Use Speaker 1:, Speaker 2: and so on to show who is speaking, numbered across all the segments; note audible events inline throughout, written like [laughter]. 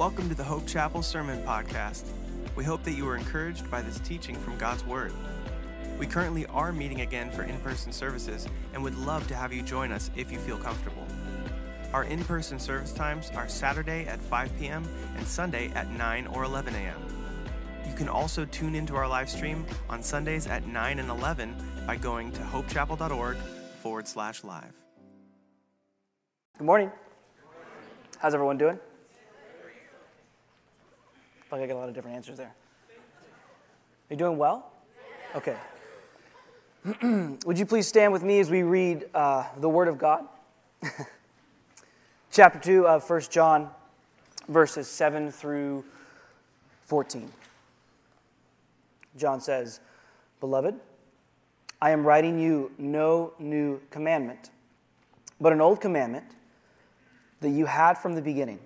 Speaker 1: Welcome to the Hope Chapel Sermon Podcast. We hope that you were encouraged by this teaching from God's Word. We currently are meeting again for in person services and would love to have you join us if you feel comfortable. Our in person service times are Saturday at 5 p.m. and Sunday at 9 or 11 a.m. You can also tune into our live stream on Sundays at 9 and 11 by going to hopechapel.org forward slash live.
Speaker 2: Good morning. How's everyone doing? Like I get a lot of different answers there. Are You doing well? Okay. [clears throat] Would you please stand with me as we read uh, the Word of God? [laughs] Chapter 2 of 1 John, verses 7 through 14. John says, Beloved, I am writing you no new commandment, but an old commandment that you had from the beginning.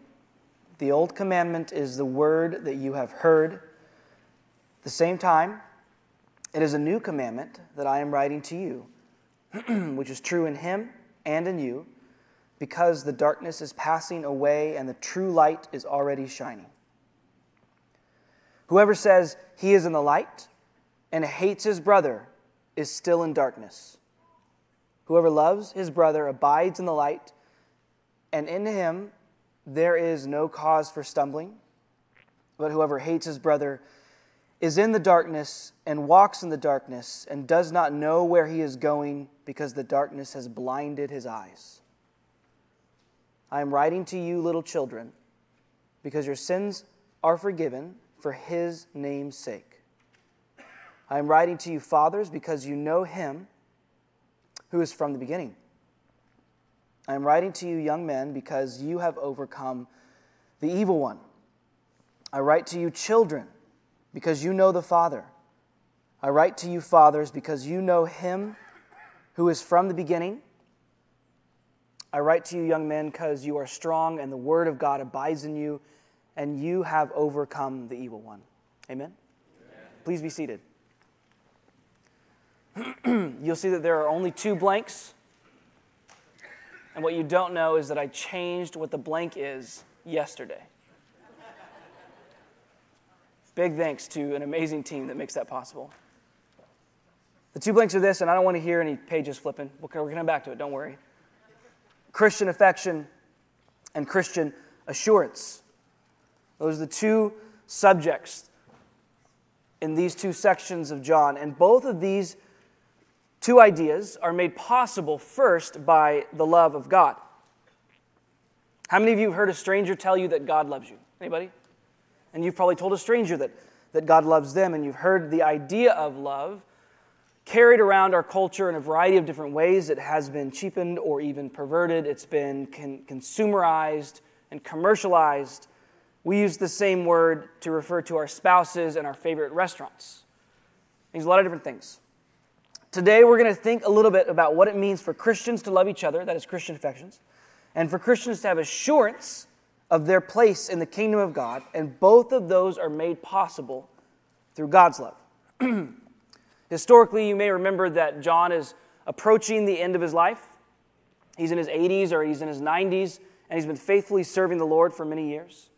Speaker 2: The old commandment is the word that you have heard. At the same time, it is a new commandment that I am writing to you, [clears throat] which is true in him and in you, because the darkness is passing away and the true light is already shining. Whoever says he is in the light and hates his brother is still in darkness. Whoever loves his brother abides in the light, and in him there is no cause for stumbling. But whoever hates his brother is in the darkness and walks in the darkness and does not know where he is going because the darkness has blinded his eyes. I am writing to you, little children, because your sins are forgiven for his name's sake. I am writing to you, fathers, because you know him who is from the beginning. I am writing to you, young men, because you have overcome the evil one. I write to you, children, because you know the Father. I write to you, fathers, because you know him who is from the beginning. I write to you, young men, because you are strong and the word of God abides in you, and you have overcome the evil one. Amen? Amen. Please be seated. [clears throat] You'll see that there are only two blanks and what you don't know is that I changed what the blank is yesterday. Big thanks to an amazing team that makes that possible. The two blanks are this, and I don't want to hear any pages flipping. We're going to come back to it, don't worry. Christian affection and Christian assurance. Those are the two subjects in these two sections of John, and both of these Two ideas are made possible first by the love of God. How many of you have heard a stranger tell you that God loves you? Anybody? And you've probably told a stranger that, that God loves them, and you've heard the idea of love carried around our culture in a variety of different ways. It has been cheapened or even perverted, it's been con- consumerized and commercialized. We use the same word to refer to our spouses and our favorite restaurants. Means a lot of different things. Today, we're going to think a little bit about what it means for Christians to love each other, that is, Christian affections, and for Christians to have assurance of their place in the kingdom of God, and both of those are made possible through God's love. [clears throat] Historically, you may remember that John is approaching the end of his life. He's in his 80s or he's in his 90s, and he's been faithfully serving the Lord for many years.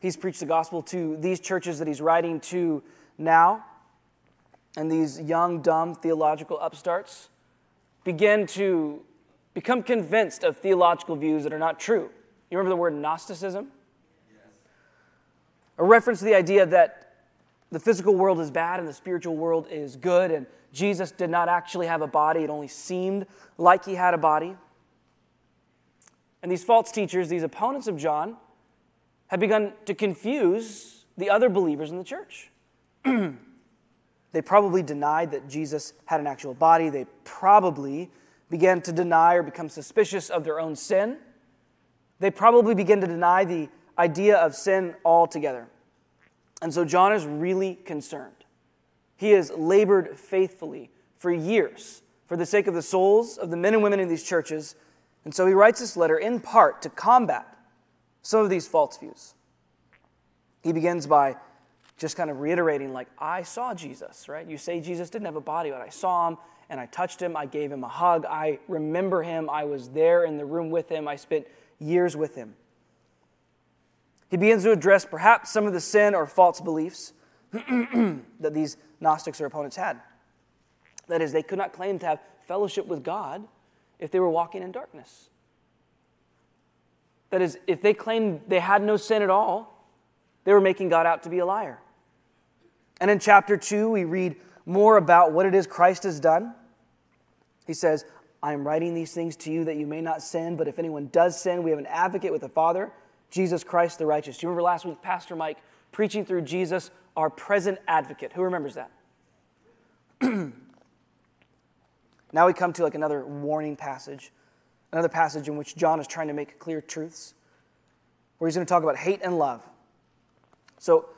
Speaker 2: He's preached the gospel to these churches that he's writing to now and these young, dumb theological upstarts begin to become convinced of theological views that are not true. You remember the word Gnosticism? A reference to the idea that the physical world is bad and the spiritual world is good, and Jesus did not actually have a body, it only seemed like he had a body. And these false teachers, these opponents of John, had begun to confuse the other believers in the church. [clears throat] They probably denied that Jesus had an actual body. They probably began to deny or become suspicious of their own sin. They probably began to deny the idea of sin altogether. And so John is really concerned. He has labored faithfully for years for the sake of the souls of the men and women in these churches. And so he writes this letter in part to combat some of these false views. He begins by just kind of reiterating, like, I saw Jesus, right? You say Jesus didn't have a body, but I saw him and I touched him. I gave him a hug. I remember him. I was there in the room with him. I spent years with him. He begins to address perhaps some of the sin or false beliefs [clears throat] that these Gnostics or opponents had. That is, they could not claim to have fellowship with God if they were walking in darkness. That is, if they claimed they had no sin at all, they were making God out to be a liar. And in chapter 2, we read more about what it is Christ has done. He says, I am writing these things to you that you may not sin, but if anyone does sin, we have an advocate with the Father, Jesus Christ the righteous. Do you remember last week, Pastor Mike preaching through Jesus, our present advocate? Who remembers that? [clears throat] now we come to like another warning passage, another passage in which John is trying to make clear truths, where he's going to talk about hate and love. So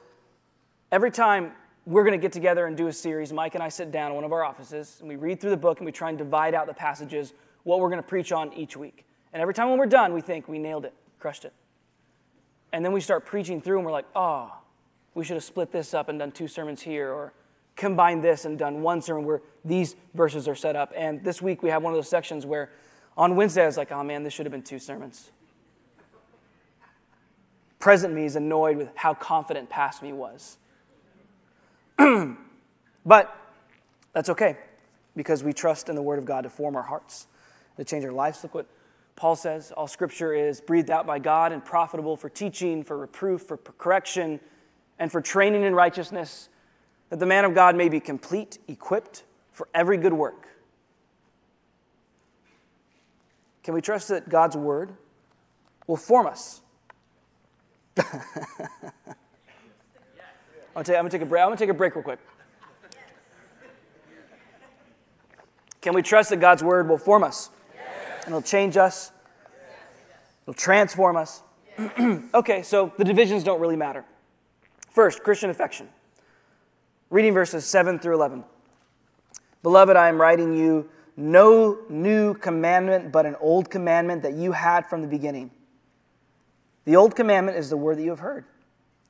Speaker 2: every time we're going to get together and do a series. Mike and I sit down in one of our offices and we read through the book and we try and divide out the passages, what we're going to preach on each week. And every time when we're done, we think we nailed it, crushed it. And then we start preaching through and we're like, oh, we should have split this up and done two sermons here or combined this and done one sermon where these verses are set up. And this week we have one of those sections where on Wednesday I was like, oh man, this should have been two sermons. Present me is annoyed with how confident past me was. [clears throat] but that's okay because we trust in the Word of God to form our hearts, to change our lives. Look what Paul says all scripture is breathed out by God and profitable for teaching, for reproof, for correction, and for training in righteousness, that the man of God may be complete, equipped for every good work. Can we trust that God's Word will form us? [laughs] I'm gonna, take, a break. I'm gonna take a break real quick. Can we trust that God's word will form us? Yes. And it'll change us? Yes. It'll transform us? Yes. [clears throat] okay, so the divisions don't really matter. First, Christian affection. Reading verses 7 through 11. Beloved, I am writing you no new commandment, but an old commandment that you had from the beginning. The old commandment is the word that you have heard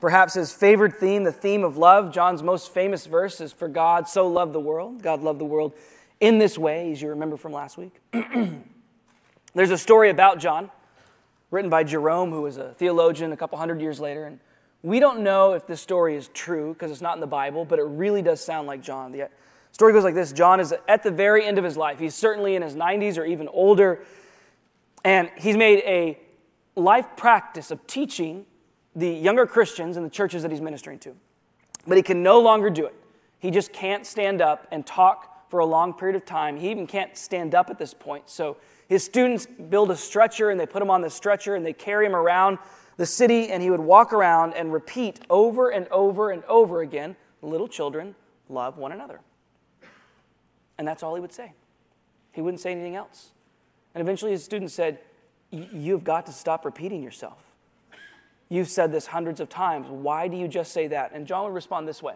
Speaker 2: Perhaps his favorite theme, the theme of love, John's most famous verse is For God so loved the world. God loved the world in this way, as you remember from last week. [clears throat] There's a story about John written by Jerome, who was a theologian a couple hundred years later. And we don't know if this story is true because it's not in the Bible, but it really does sound like John. The story goes like this John is at the very end of his life. He's certainly in his 90s or even older. And he's made a life practice of teaching the younger Christians in the churches that he's ministering to. But he can no longer do it. He just can't stand up and talk for a long period of time. He even can't stand up at this point. So his students build a stretcher and they put him on the stretcher and they carry him around the city and he would walk around and repeat over and over and over again little children love one another. And that's all he would say. He wouldn't say anything else. And eventually his students said, You've got to stop repeating yourself. You've said this hundreds of times. Why do you just say that? And John would respond this way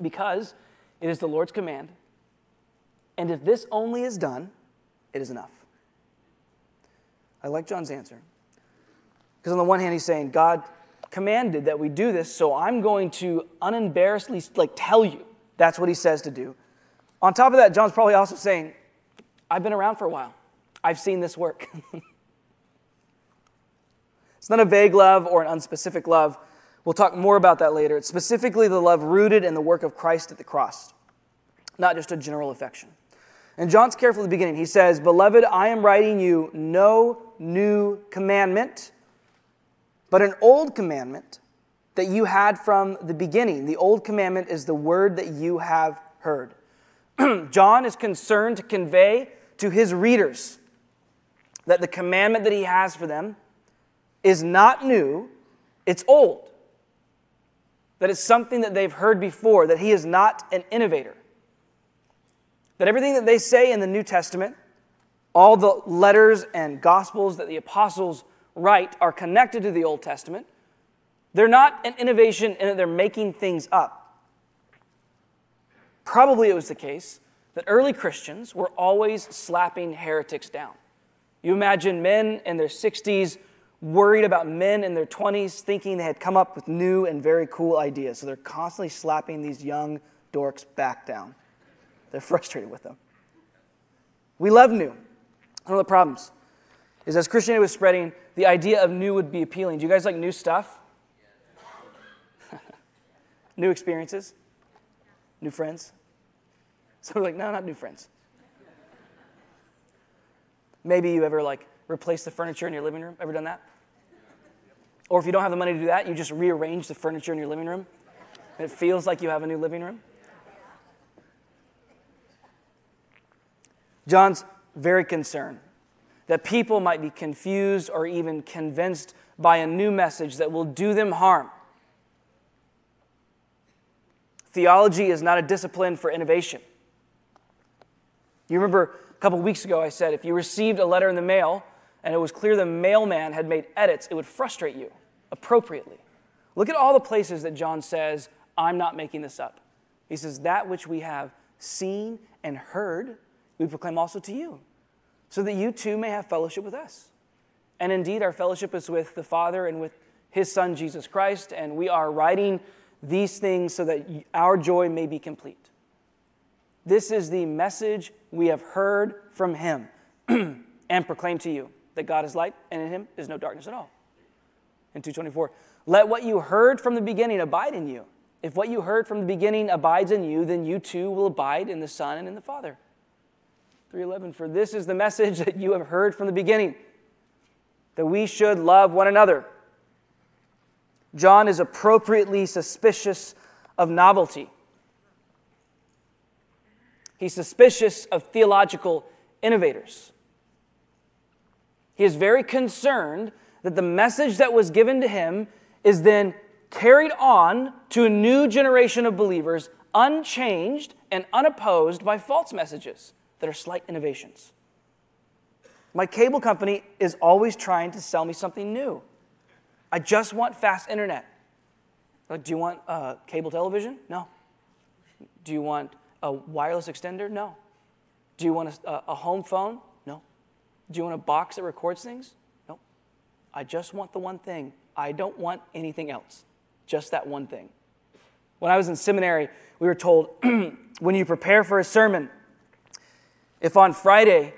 Speaker 2: Because it is the Lord's command. And if this only is done, it is enough. I like John's answer. Because on the one hand, he's saying, God commanded that we do this, so I'm going to unembarrassedly like tell you that's what he says to do. On top of that, John's probably also saying, I've been around for a while. I've seen this work. [laughs] It's not a vague love or an unspecific love. We'll talk more about that later. It's specifically the love rooted in the work of Christ at the cross, not just a general affection. And John's careful at the beginning. He says, Beloved, I am writing you no new commandment, but an old commandment that you had from the beginning. The old commandment is the word that you have heard. [clears throat] John is concerned to convey to his readers that the commandment that he has for them is not new, it's old. That it's something that they've heard before, that he is not an innovator. That everything that they say in the New Testament, all the letters and gospels that the apostles write, are connected to the Old Testament, They're not an innovation in that they're making things up. Probably it was the case that early Christians were always slapping heretics down. You imagine men in their 60s worried about men in their 20s thinking they had come up with new and very cool ideas. So they're constantly slapping these young dorks back down. They're [laughs] frustrated with them. We love new. One of the problems is as Christianity was spreading, the idea of new would be appealing. Do you guys like new stuff? [laughs] new experiences? New friends? [laughs] So we're like, no, not new friends. Maybe you ever like replace the furniture in your living room. Ever done that? Or if you don't have the money to do that, you just rearrange the furniture in your living room. It feels like you have a new living room. John's very concerned that people might be confused or even convinced by a new message that will do them harm. Theology is not a discipline for innovation. You remember a couple weeks ago I said if you received a letter in the mail and it was clear the mailman had made edits, it would frustrate you appropriately. Look at all the places that John says, I'm not making this up. He says, That which we have seen and heard, we proclaim also to you, so that you too may have fellowship with us. And indeed, our fellowship is with the Father and with his Son, Jesus Christ, and we are writing these things so that our joy may be complete. This is the message we have heard from him [clears throat] and proclaim to you that God is light and in him is no darkness at all. In 224, let what you heard from the beginning abide in you. If what you heard from the beginning abides in you, then you too will abide in the Son and in the Father. 311, for this is the message that you have heard from the beginning, that we should love one another. John is appropriately suspicious of novelty. He's suspicious of theological innovators. He is very concerned that the message that was given to him is then carried on to a new generation of believers, unchanged and unopposed by false messages that are slight innovations. My cable company is always trying to sell me something new. I just want fast internet. Like, do you want uh, cable television? No. Do you want a wireless extender? No. Do you want a, a home phone? Do you want a box that records things? No. I just want the one thing. I don't want anything else. Just that one thing. When I was in seminary, we were told [clears throat] when you prepare for a sermon, if on Friday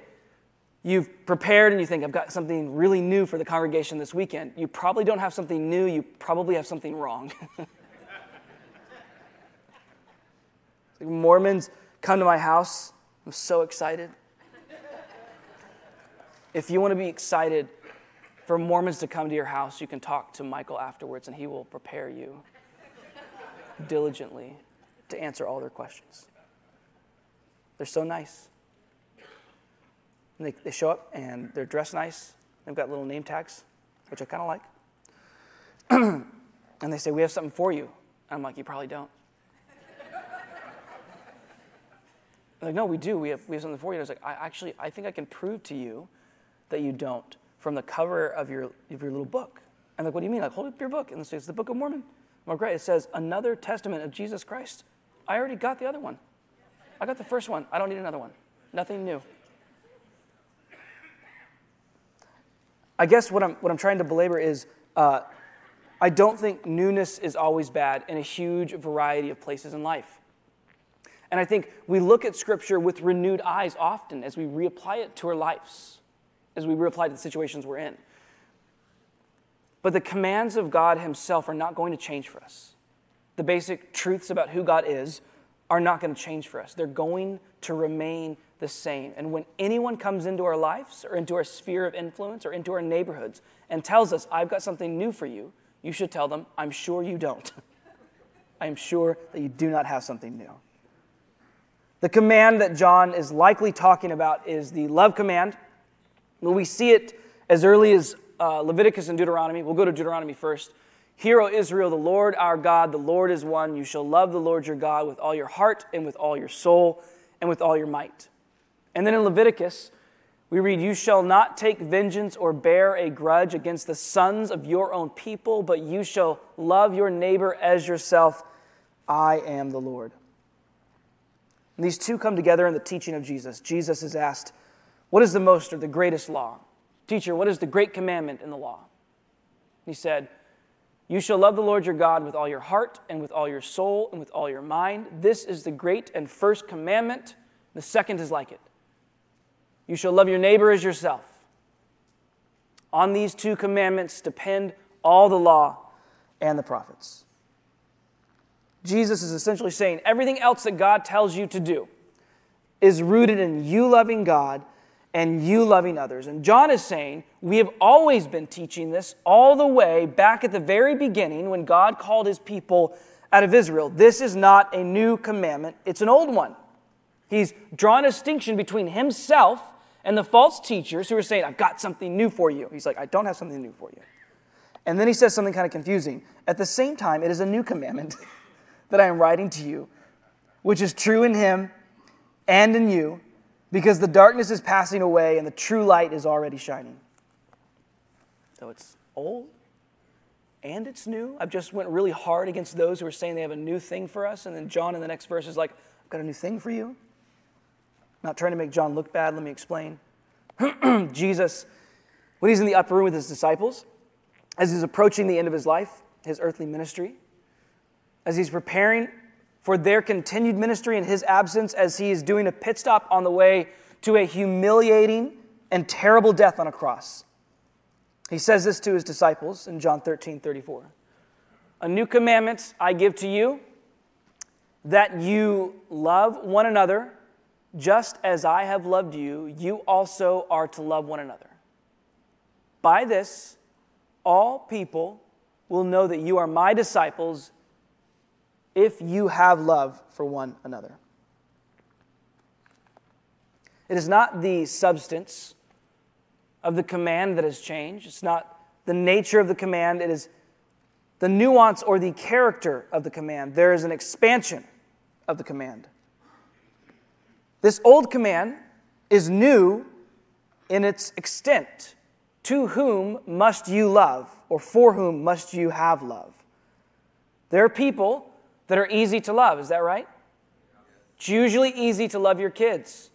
Speaker 2: you've prepared and you think, I've got something really new for the congregation this weekend, you probably don't have something new, you probably have something wrong. [laughs] Mormons come to my house. I'm so excited. If you want to be excited for Mormons to come to your house, you can talk to Michael afterwards and he will prepare you diligently to answer all their questions. They're so nice. And they, they show up and they're dressed nice. They've got little name tags, which I kind of like. [clears throat] and they say, We have something for you. I'm like, You probably don't. like, no, we do. We have, we have something for you. And I was like, I actually, I think I can prove to you that you don't from the cover of your, of your little book. And like, what do you mean? Like, hold up your book. And it's the Book of Mormon. Well, great. It says, another testament of Jesus Christ. I already got the other one. I got the first one. I don't need another one. Nothing new. I guess what I'm, what I'm trying to belabor is uh, I don't think newness is always bad in a huge variety of places in life. And I think we look at Scripture with renewed eyes often as we reapply it to our lives, as we reapply to the situations we're in. But the commands of God Himself are not going to change for us. The basic truths about who God is are not going to change for us. They're going to remain the same. And when anyone comes into our lives or into our sphere of influence or into our neighborhoods and tells us, I've got something new for you, you should tell them, I'm sure you don't. [laughs] I am sure that you do not have something new. The command that John is likely talking about is the love command. We see it as early as uh, Leviticus and Deuteronomy. We'll go to Deuteronomy first. Hear, O Israel, the Lord our God, the Lord is one. You shall love the Lord your God with all your heart and with all your soul and with all your might. And then in Leviticus, We read, You shall not take vengeance or bear a grudge against the sons of your own people, but you shall love your neighbor as yourself. I am the Lord. And these two come together in the teaching of Jesus. Jesus is asked, What is the most or the greatest law? Teacher, what is the great commandment in the law? He said, You shall love the Lord your God with all your heart and with all your soul and with all your mind. This is the great and first commandment. The second is like it. You shall love your neighbor as yourself. On these two commandments depend all the law and the prophets. Jesus is essentially saying everything else that God tells you to do is rooted in you loving God and you loving others. And John is saying we have always been teaching this all the way back at the very beginning when God called his people out of Israel. This is not a new commandment, it's an old one. He's drawn a distinction between himself and the false teachers who are saying, I've got something new for you. He's like, I don't have something new for you. And then he says something kind of confusing. At the same time, it is a new commandment [laughs] that I am writing to you, which is true in him and in you, because the darkness is passing away and the true light is already shining. So it's old and it's new. I've just went really hard against those who are saying they have a new thing for us. And then John in the next verse is like, I've got a new thing for you. Not trying to make John look bad, let me explain. [clears throat] Jesus, when he's in the upper room with his disciples, as he's approaching the end of his life, his earthly ministry, as he's preparing for their continued ministry in his absence, as he is doing a pit stop on the way to a humiliating and terrible death on a cross. He says this to his disciples in John 13 34. A new commandment I give to you that you love one another just as I have loved you, you also are to love one another. By this, all people will know that you are my disciples if you have love for one another. It is not the substance of the command that has changed. It's not the nature of the command. It is the nuance or the character of the command. There is an expansion of the command. This old command is new in its extent. To whom must you love, or for whom must you have love? There are people that are easy to love, is that right? It's usually easy to love your kids.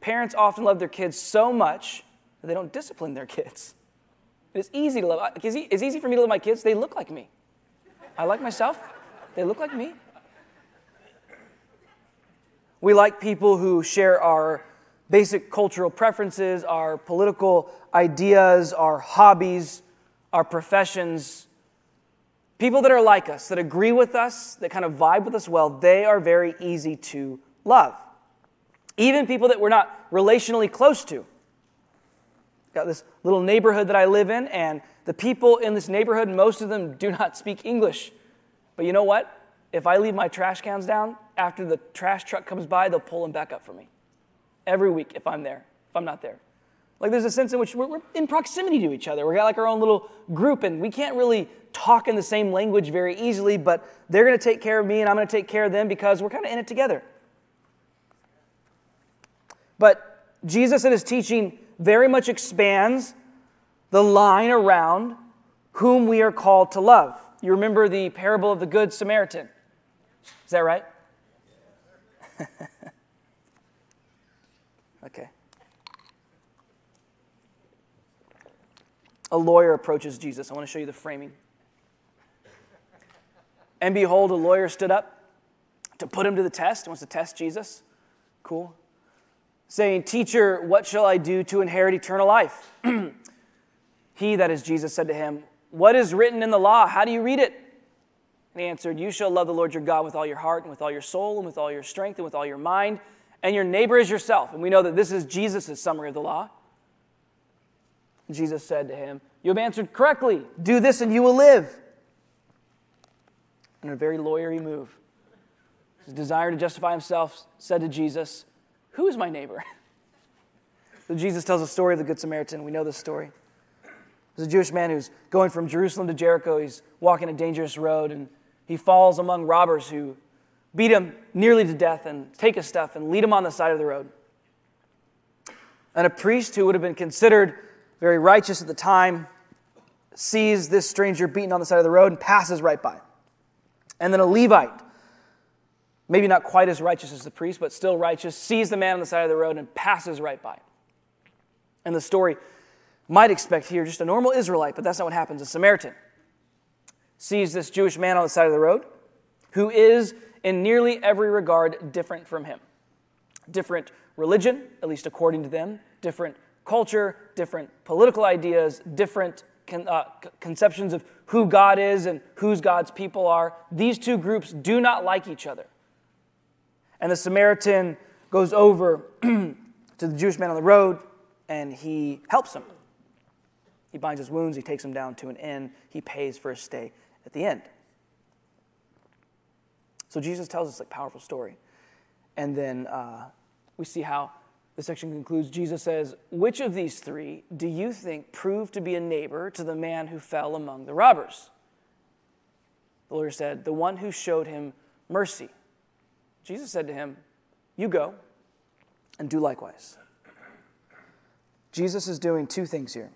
Speaker 2: Parents often love their kids so much that they don't discipline their kids. It's easy to love. It's easy for me to love my kids. They look like me. I like myself. They look like me. We like people who share our basic cultural preferences, our political ideas, our hobbies, our professions. People that are like us, that agree with us, that kind of vibe with us well, they are very easy to love. Even people that we're not relationally close to. Got this little neighborhood that I live in, and the people in this neighborhood, most of them do [laughs] not speak English. But you know what? If I leave my trash cans down, after the trash truck comes by, they'll pull them back up for me. Every week if I'm there, if I'm not there. Like there's a sense in which we're, we're in proximity to each other. We've got like our own little group, and we can't really talk in the same language very easily, but they're going to take care of me, and I'm going to take care of them because we're kind of in it together. But Jesus in his teaching very much expands the line around whom we are called to love. You remember the parable of the Good Samaritan. Is that right? [laughs] okay. A lawyer approaches Jesus. I want to show you the framing. And behold, a lawyer stood up to put him to the test. He wants to test Jesus. Cool. Saying, Teacher, what shall I do to inherit eternal life? [clears throat] he, that is Jesus, said to him, What is written in the law? How do you read it? And he answered, You shall love the Lord your God with all your heart and with all your soul and with all your strength and with all your mind, and your neighbor as yourself. And we know that this is Jesus' summary of the law. Jesus said to him, You have answered correctly. Do this and you will live. In a very lawyery move, his desire to justify himself said to Jesus, Who is my neighbor? [laughs] So Jesus tells a story of the Good Samaritan. We know this story. There's a Jewish man who's going from Jerusalem to Jericho. He's walking a dangerous road, and he falls among robbers who beat him nearly to death and take his stuff and lead him on the side of the road. And a priest who would have been considered very righteous at the time sees this stranger beaten on the side of the road and passes right by. And then a Levite, maybe not quite as righteous as the priest, but still righteous, sees the man on the side of the road and passes right by. And the story might expect here just a normal Israelite, but that's not what happens. A Samaritan sees this Jewish man on the side of the road who is, in nearly every regard, different from him. Different religion, at least according to them, different culture, different political ideas, different con- uh, conceptions of who God is and whose God's people are. These two groups do not like each other. And the Samaritan goes over [clears throat] to the Jewish man on the road and he helps him. He binds his wounds, he takes him down to an inn, he pays for his stay at the end. So Jesus tells us like powerful story. And then uh, we see how the section concludes. Jesus says, Which of these three do you think proved to be a neighbor to the man who fell among the robbers? The lawyer said, The one who showed him mercy. Jesus said to him, You go and do likewise. Jesus is doing two things here.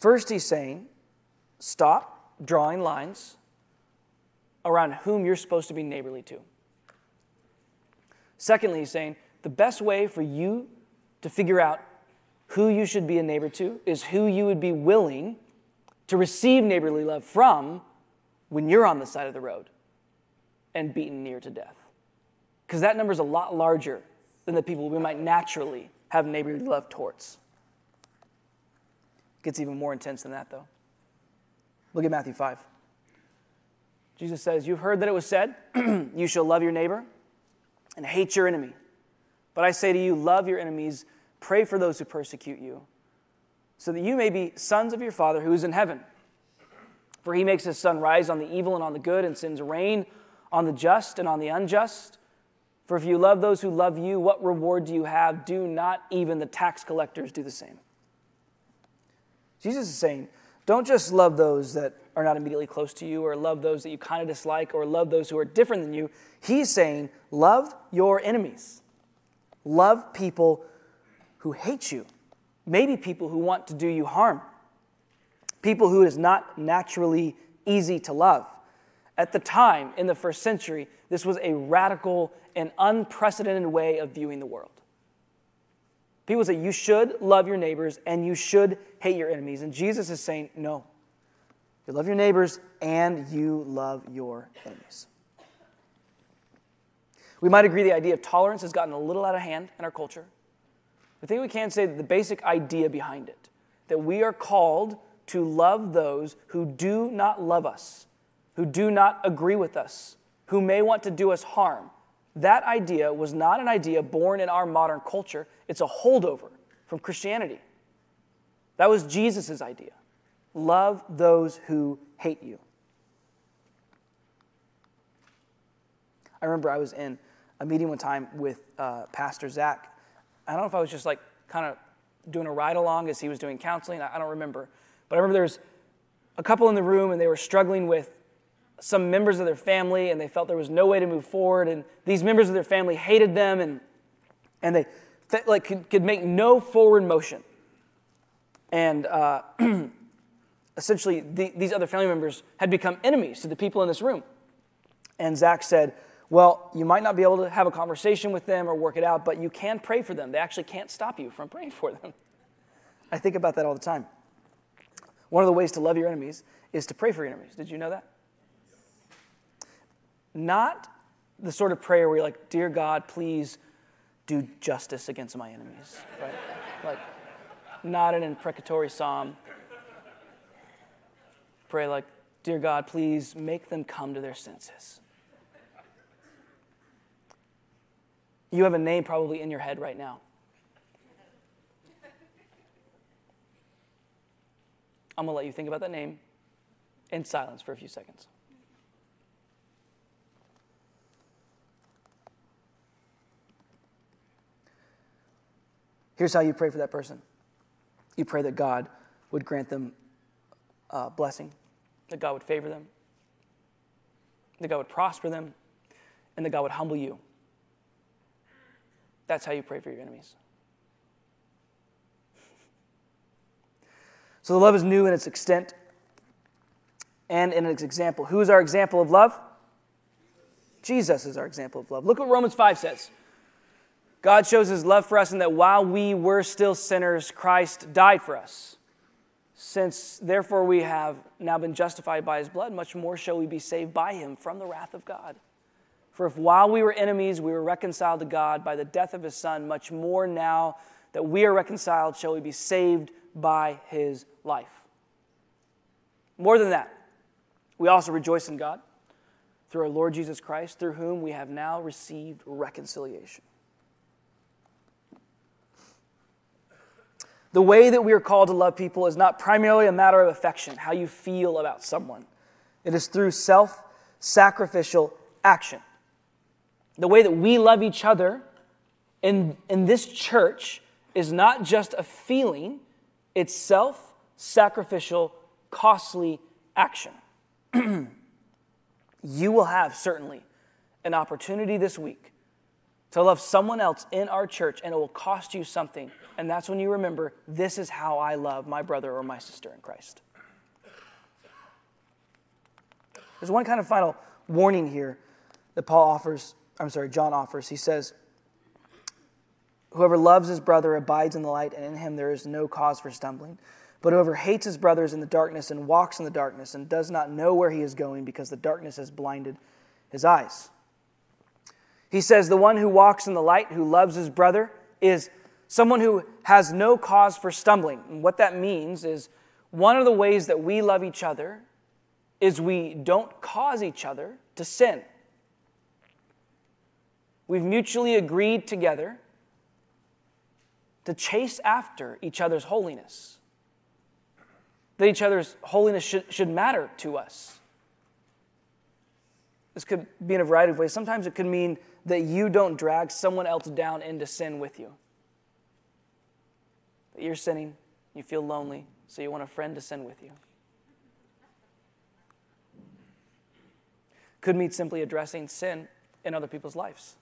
Speaker 2: First, he's saying, Stop drawing lines around whom you're supposed to be neighborly to. Secondly, he's saying, the best way for you to figure out who you should be a neighbor to is who you would be willing to receive neighborly love from when you're on the side of the road and beaten near to death. Because that number is a lot larger than the people we might naturally have neighborly love towards. It gets even more intense than that, though. Look at Matthew 5. Jesus says, You've heard that it was said, [clears throat] You shall love your neighbor and hate your enemy. But I say to you, love your enemies, pray for those who persecute you, so that you may be sons of your Father who is in heaven. For he makes his sun rise on the evil and on the good, and sends rain on the just and on the unjust. For if you love those who love you, what reward do you have? Do not even the tax collectors do the same? Jesus is saying, don't just love those that are not immediately close to you, or love those that you kind of dislike, or love those who are different than you. He's saying, love your enemies. Love people who hate you, maybe people who want to do you harm, people who is not naturally easy to love. At the time, in the first century, this was a radical and unprecedented way of viewing the world. People say you should love your neighbors and you should hate your enemies. And Jesus is saying, no. You love your neighbors and you love your enemies. We might agree the idea of tolerance has gotten a little out of hand in our culture. I think we can say that the basic idea behind it, that we are called to love those who do not love us, who do not agree with us, who may want to do us harm. That idea was not an idea born in our modern culture, it's a holdover from Christianity. That was Jesus' idea. Love those who hate you. I remember I was in a meeting one time with uh, Pastor Zach. I don't know if I was just like kind of doing a ride along as he was doing counseling. I, I don't remember. But I remember there was a couple in the room and they were struggling with some members of their family and they felt there was no way to move forward. And these members of their family hated them and, and they like could, could make no forward motion. And uh, [clears throat] essentially, the, these other family members had become enemies to the people in this room. And Zach said, well, you might not be able to have a conversation with them or work it out, but you can pray for them. They actually can't stop you from praying for them. [laughs] I think about that all the time. One of the ways to love your enemies is to pray for your enemies. Did you know that? Not the sort of prayer where you're like, Dear God, please do justice against my enemies. [laughs] Right? like, not an imprecatory psalm. Pray like, Dear God, please make them come to their senses. You have a name probably in your head right now. I'm going to let you think about that name in silence for a few seconds. Here's how you pray for that person you pray that God would grant them a blessing, that God would favor them, that God would prosper them, and that God would humble you. That's how you pray for your enemies. So the love is new in its extent and in its example. Who is our example of love? Jesus is our example of love. Look what Romans 5 says. God shows his love for us in that while we were still sinners, Christ died for us. Since therefore we have now been justified by his blood, much more shall we be saved by him from the wrath of God. For if while we were enemies, we were reconciled to God by the death of his Son, much more now that we are reconciled, shall we be saved by his life. More than that, we also rejoice in God through our Lord Jesus Christ, through whom we have now received reconciliation. The way that we are called to love people is not primarily a matter of affection, how you feel about someone. It is through self sacrificial action. The way that we love each other in, in this church is not just a feeling, it's self sacrificial, costly action. [clears throat] you will have certainly an opportunity this week to love someone else in our church, and it will cost you something. And that's when you remember this is how I love my brother or my sister in Christ. There's one kind of final warning here that Paul offers, I'm sorry, John offers. He says, Whoever loves his brother abides in the light, and in him there is no cause for stumbling. But whoever hates his brother is in the darkness and walks in the darkness and does not know where he is going because the darkness has blinded his eyes. He says, The one who walks in the light, who loves his brother, is someone who has no cause for stumbling. And what that means is one of the ways that we love each other is we don't cause each other to sin. We've mutually agreed together to chase after each other's holiness, that each other's holiness should, should matter to us. This could be in a variety of ways. Sometimes it could mean that you don't drag someone else down into sin with you. That you're sinning, you feel lonely, so you want a friend to sin with you. Could mean simply addressing sin in other people's lives.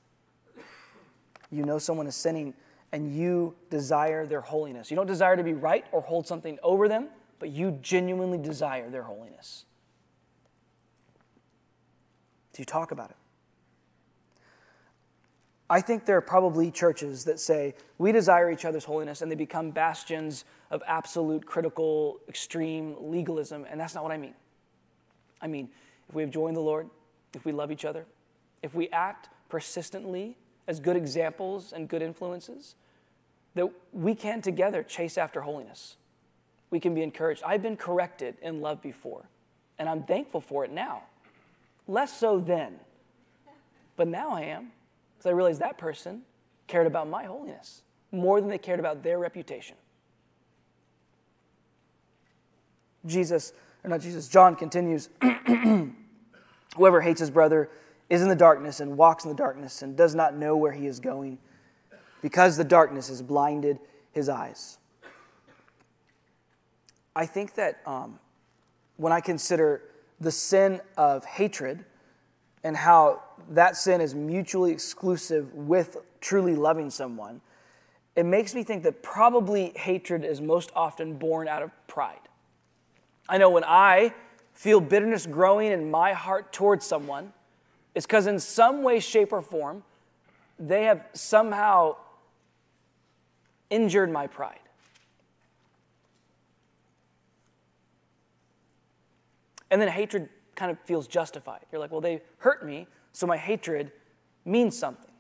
Speaker 2: You know someone is sinning and you desire their holiness. You don't desire to be right or hold something over them, but you genuinely desire their holiness. So you talk about it. I think there are probably churches that say, we desire each other's holiness, and they become bastions of absolute, critical, extreme legalism, and that's not what I mean. I mean, if we have joy in the Lord, if we love each other, if we act persistently as good examples and good influences, that we can together chase after holiness. We can be encouraged. I've been corrected in love before, and I'm thankful for it now. Less so then, but now I am. Because I realized that person cared about my holiness more than they cared about their reputation. Jesus, or not Jesus, John continues [clears throat] Whoever hates his brother is in the darkness and walks in the darkness and does not know where he is going because the darkness has blinded his eyes. I think that um, when I consider the sin of hatred, and how that sin is mutually exclusive with truly loving someone, it makes me think that probably hatred is most often born out of pride. I know when I feel bitterness growing in my heart towards someone, it's because in some way, shape, or form, they have somehow injured my pride. And then hatred kind of feels justified. You're like, well, they hurt me, so my hatred means something.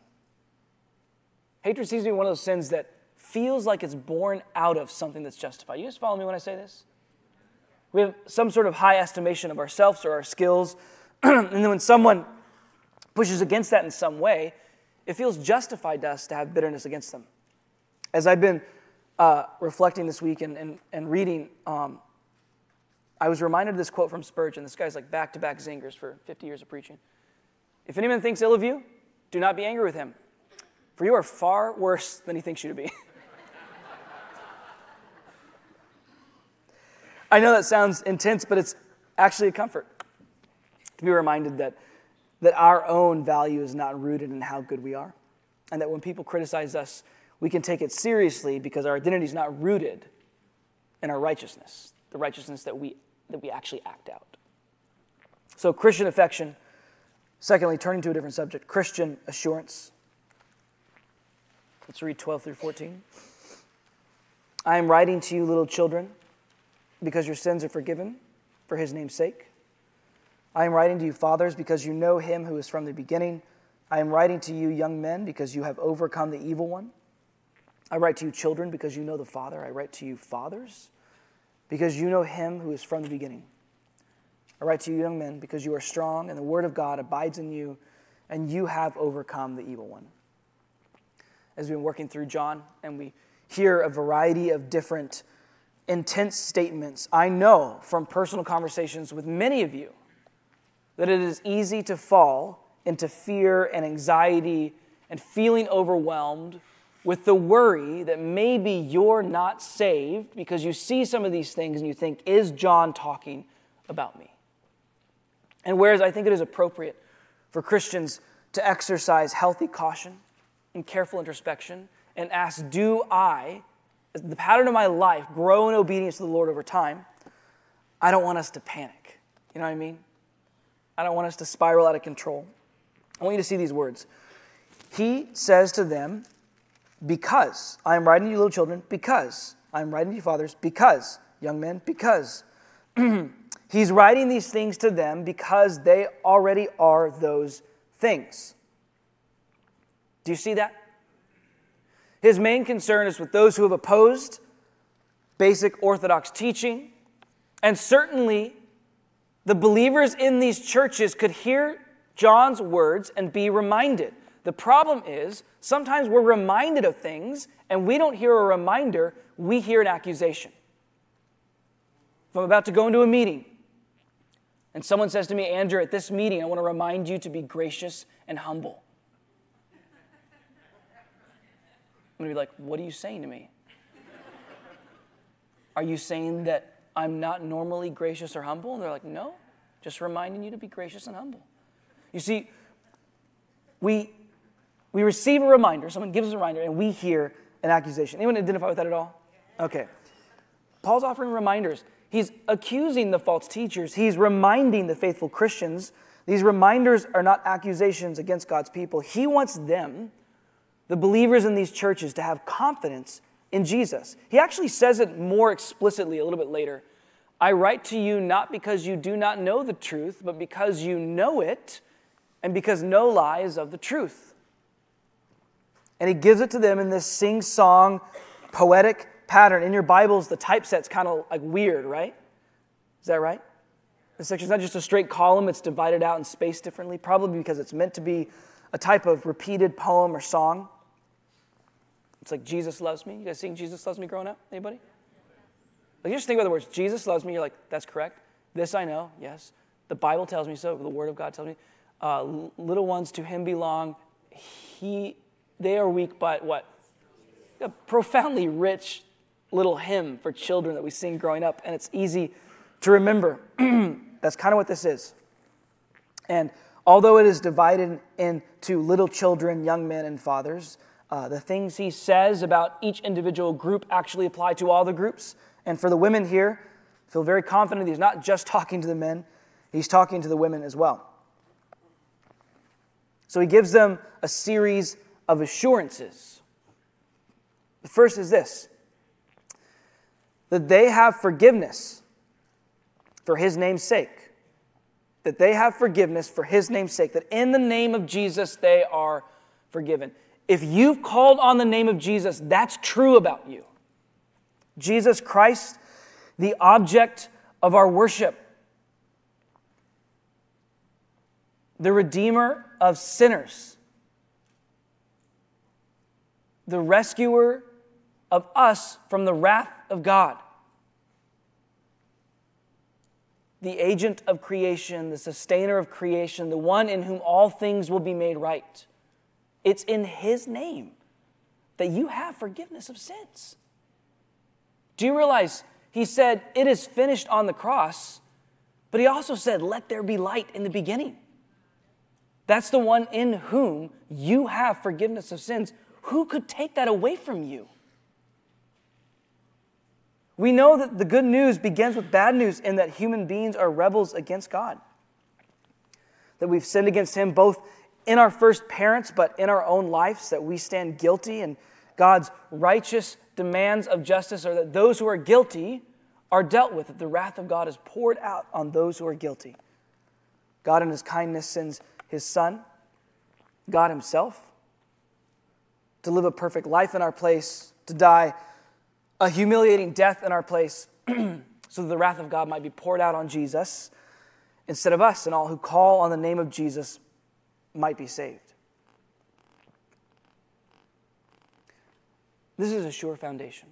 Speaker 2: Hatred seems to be one of those sins that feels like it's born out of something that's justified. You just follow me when I say this? We have some sort of high estimation of ourselves or our skills, [clears throat] and then when someone pushes against that in some way, it feels justified to us to have bitterness against them. As I've been uh, reflecting this week and, and, and reading um, I was reminded of this quote from Spurgeon. This guy's like back to back zingers for 50 years of preaching. If anyone thinks ill of you, do not be angry with him, for you are far worse than he thinks you to be. [laughs] I know that sounds intense, but it's actually a comfort to be reminded that, that our own value is not rooted in how good we are, and that when people criticize us, we can take it seriously because our identity is not rooted in our righteousness the righteousness that we, that we actually act out. So, Christian affection. Secondly, turning to a different subject, Christian assurance. Let's read 12 through 14. I am writing to you, little children, because your sins are forgiven for his name's sake. I am writing to you, fathers, because you know him who is from the beginning. I am writing to you, young men, because you have overcome the evil one. I write to you, children, because you know the Father. I write to you, fathers, because you know him who is from the beginning. I write to you, young men, because you are strong, and the word of God abides in you, and you have overcome the evil one. As we've been working through John, and we hear a variety of different intense statements, I know from personal conversations with many of you that it is easy to fall into fear and anxiety and feeling overwhelmed with the worry that maybe you're not saved because you see some of these things and you think, is John talking about me? And whereas I think it is appropriate for Christians to exercise healthy caution and careful introspection and ask, do I, the pattern of my life, grow in obedience to the Lord over time? I don't want us to panic. You know what I mean? I don't want us to spiral out of control. I want you to see these words. He says to them, because I am writing to you, little children, because I am writing to you, fathers, because, young men, because. [clears throat] He's writing these things to them because they already are those things. Do you see that? His main concern is with those who have opposed basic Orthodox teaching, and certainly the believers in these churches could hear John's words and be reminded the problem is sometimes we're reminded of things and we don't hear a reminder, we hear an accusation. If I'm about to go into a meeting and someone says to me, Andrew, at this meeting, I want to remind you to be gracious and humble. I'm going to be like, what are you saying to me? Are you saying that I'm not normally gracious or humble? And they're like, no, just reminding you to be gracious and humble. You see, we we receive a reminder, someone gives us a reminder, and we hear an accusation. Anyone identify with that at all? Okay. Paul's offering reminders. He's accusing the false teachers, he's reminding the faithful Christians. These reminders are not accusations against God's people. He wants them, the believers in these churches, to have confidence in Jesus. He actually says it more explicitly a little bit later. I write to you not because you do not know the truth, but because you know it, and because no lie is of the truth. And he gives it to them in this sing song, poetic pattern. In your Bibles, the typeset's kind of like weird, right? Is that right? The section's not just a straight column, it's divided out and spaced differently, probably because it's meant to be a type of repeated poem or song. It's like Jesus loves me. You guys sing Jesus loves me growing up? Anybody? Like you just think about the words, Jesus loves me, you're like, that's correct. This I know, yes. The Bible tells me so, the Word of God tells me. Uh, little ones to him belong. He they are weak, but what? A profoundly rich little hymn for children that we sing growing up, and it's easy to remember. [clears throat] That's kind of what this is. And although it is divided into little children, young men, and fathers, uh, the things he says about each individual group actually apply to all the groups. And for the women here, feel very confident he's not just [laughs] talking to the men, he's talking to the women as well. So he gives them a series of assurances. The first is this that they have forgiveness for his name's sake. That they have forgiveness for his name's sake. That in the name of Jesus they are forgiven. If you've called on the name of Jesus, that's true about you. Jesus Christ, the object of our worship, the Redeemer of sinners the rescuer of us from the wrath of God. The agent of creation, the sustainer of creation, the one in whom all things will be made right. It's in His name that you have forgiveness of sins. Do you realize He said, It is finished on the cross, but He also said, Let there be light in the beginning. That's the one in whom you have forgiveness of sins who could take that away from you? We know that the good news begins with bad news in that human beings are rebels against God. That we've sinned against Him both in our first parents, but in our own lives, that we stand guilty, and God's righteous demands of justice are that those who are guilty are dealt with, that the wrath of God is poured out on those who are guilty. God, in His kindness, sends His Son, God Himself, to live a perfect life in our place, to die a humiliating death in our place, [clears throat] so that the wrath of God might be poured out on Jesus instead of us, and all who call on the name of Jesus might be saved. This is a sure foundation.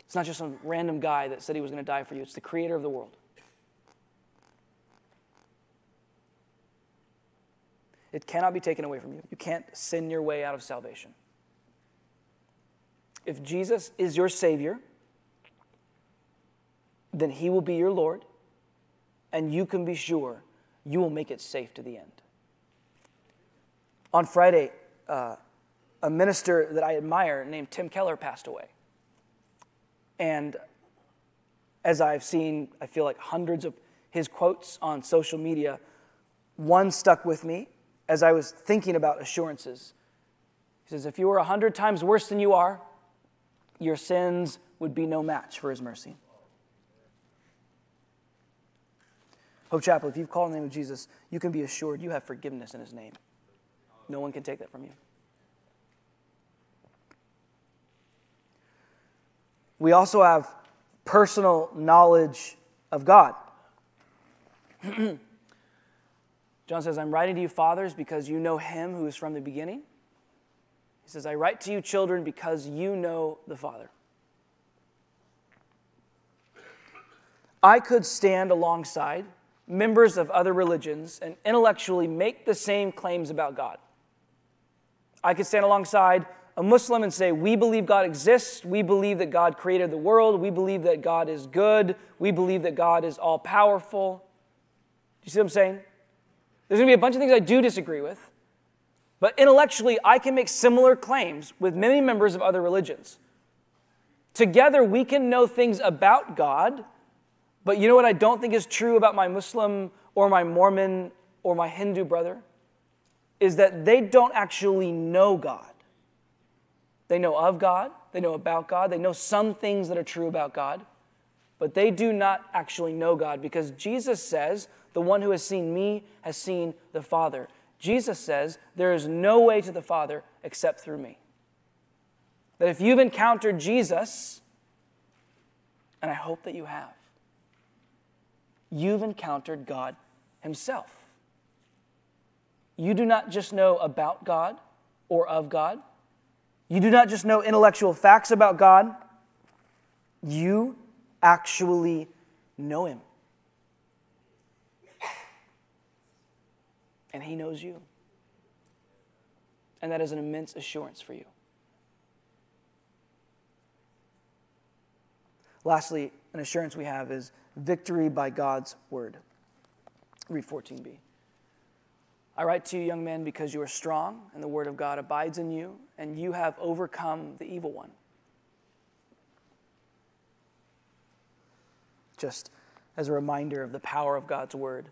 Speaker 2: It's not just some random guy that said he was going to die for you, it's the creator of the world. It cannot be taken away from you. You can't sin your way out of salvation. If Jesus is your Savior, then He will be your Lord, and you can be sure you will make it safe to the end. On Friday, uh, a minister that I admire named Tim Keller passed away. And as I've seen, I feel like hundreds of his quotes on social media, one stuck with me as I was thinking about assurances. He says, If you were a hundred times worse than you are, your sins would be no match for his mercy. Hope Chapel, if you've called the name of Jesus, you can be assured you have forgiveness in his name. No one can take that from you. We also have personal knowledge of God. [clears throat] John says, I'm writing to you, fathers, because you know him who is from the beginning. He says, I write to you, children, because you know the Father. I could stand alongside members of other religions and intellectually make the same claims about God. I could stand alongside a Muslim and say, We believe God exists. We believe that God created the world. We believe that God is good. We believe that God is all powerful. Do you see what I'm saying? There's going to be a bunch of things I do disagree with. But intellectually, I can make similar claims with many members of other religions. Together, we can know things about God, but you know what I don't think is true about my Muslim or my Mormon or my Hindu brother? Is that they don't actually know God. They know of God, they know about God, they know some things that are true about God, but they do not actually know God because Jesus says, The one who has seen me has seen the Father. Jesus says, There is no way to the Father except through me. That if you've encountered Jesus, and I hope that you have, you've encountered God Himself. You do not just know about God or of God, you do not just know intellectual facts about God, you actually know Him. And He knows you. And that is an immense assurance for you. Lastly, an assurance we have is victory by God's word. Read 14b. I write to you, young men, because you are strong, and the word of God abides in you, and you have overcome the evil one. Just as a reminder of the power of God's word.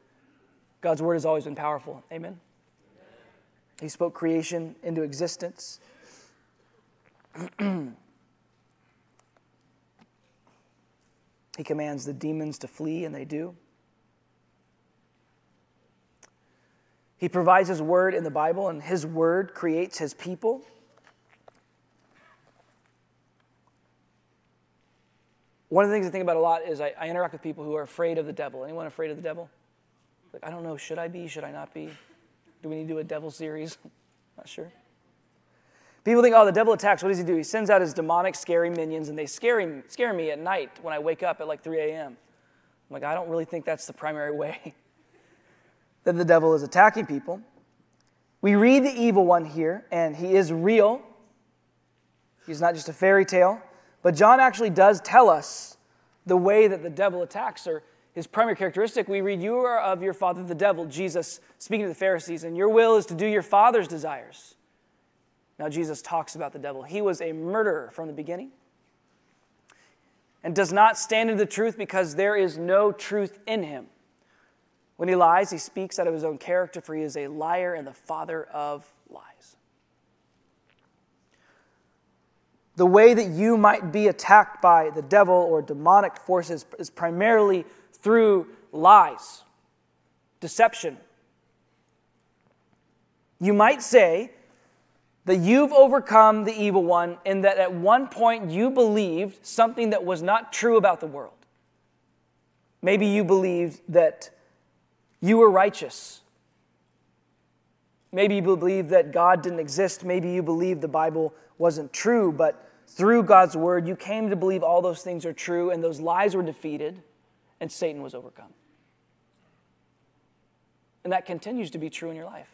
Speaker 2: God's word has always been powerful. Amen? He spoke creation into existence. [clears throat] he commands the demons to flee, and they do. He provides His word in the Bible, and His word creates His people. One of the things I think about a lot is I, I interact with people who are afraid of the devil. Anyone afraid of the devil? Like, I don't know, should I be? Should I not be? Do we need to do a devil series? [laughs] not sure. People think, oh, the devil attacks. What does he do? He sends out his demonic, scary minions, and they scare, scare me at night when I wake up at like 3 a.m. I'm like, I don't really think that's the primary way [laughs] that the devil is attacking people. We read the evil one here, and he is real. He's not just a fairy tale. But John actually does tell us the way that the devil attacks, or his primary characteristic. We read, You are of your father the devil, Jesus speaking to the Pharisees, and your will is to do your father's desires. Now, Jesus talks about the devil. He was a murderer from the beginning, and does not stand in the truth because there is no truth in him. When he lies, he speaks out of his own character, for he is a liar and the father of lies. The way that you might be attacked by the devil or demonic forces is primarily through lies, deception. You might say that you've overcome the evil one and that at one point you believed something that was not true about the world. Maybe you believed that you were righteous. Maybe you believed that God didn't exist. Maybe you believed the Bible wasn't true, but through God's word, you came to believe all those things are true and those lies were defeated and Satan was overcome. And that continues to be true in your life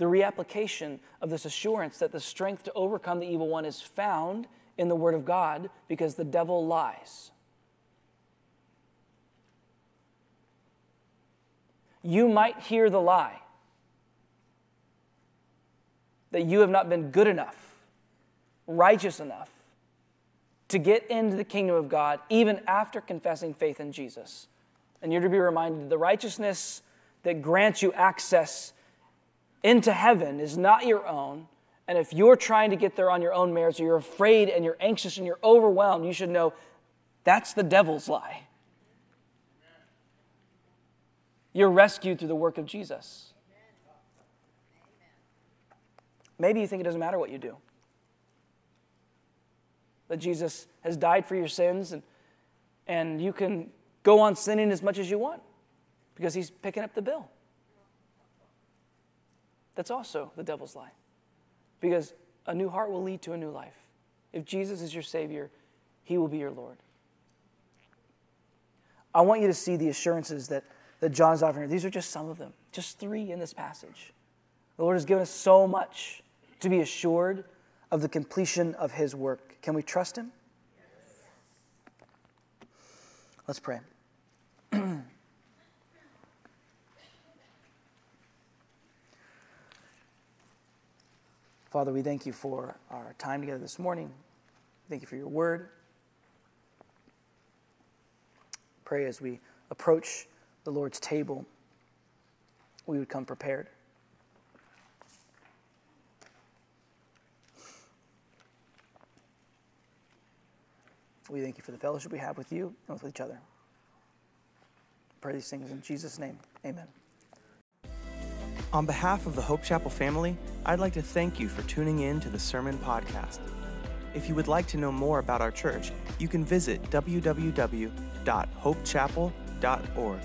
Speaker 2: the reapplication of this assurance that the strength to overcome the evil one is found in the Word of God because the devil lies. You might hear the lie that you have not been good enough, righteous enough to get into the kingdom of God even after confessing faith in Jesus. And you're to be reminded the righteousness that grants you access into heaven is not your own. And if you're trying to get there on your own merits, or you're afraid and you're anxious and you're overwhelmed, you should know that's the devil's lie. You're rescued through the work of Jesus. Maybe you think it doesn't matter what you do. That Jesus has died for your sins and, and you can go on sinning as much as you want because he's picking up the bill. That's also the devil's lie. Because a new heart will lead to a new life. If Jesus is your Savior, He will be your Lord. I want you to see the assurances that, that John is offering. These are just some of them, just three in this passage. The Lord has given us so much to be assured of the completion of His work. Can we trust Him? Let's pray. Father, we thank you for our time together this morning. Thank you for your word. Pray as we approach the Lord's table, we would come prepared. We thank you for the fellowship we have with you and with each other. Pray these things in Jesus' name. Amen.
Speaker 1: On behalf of the Hope Chapel family, I'd like to thank you for tuning in to the Sermon Podcast. If you would like to know more about our church, you can visit www.hopechapel.org.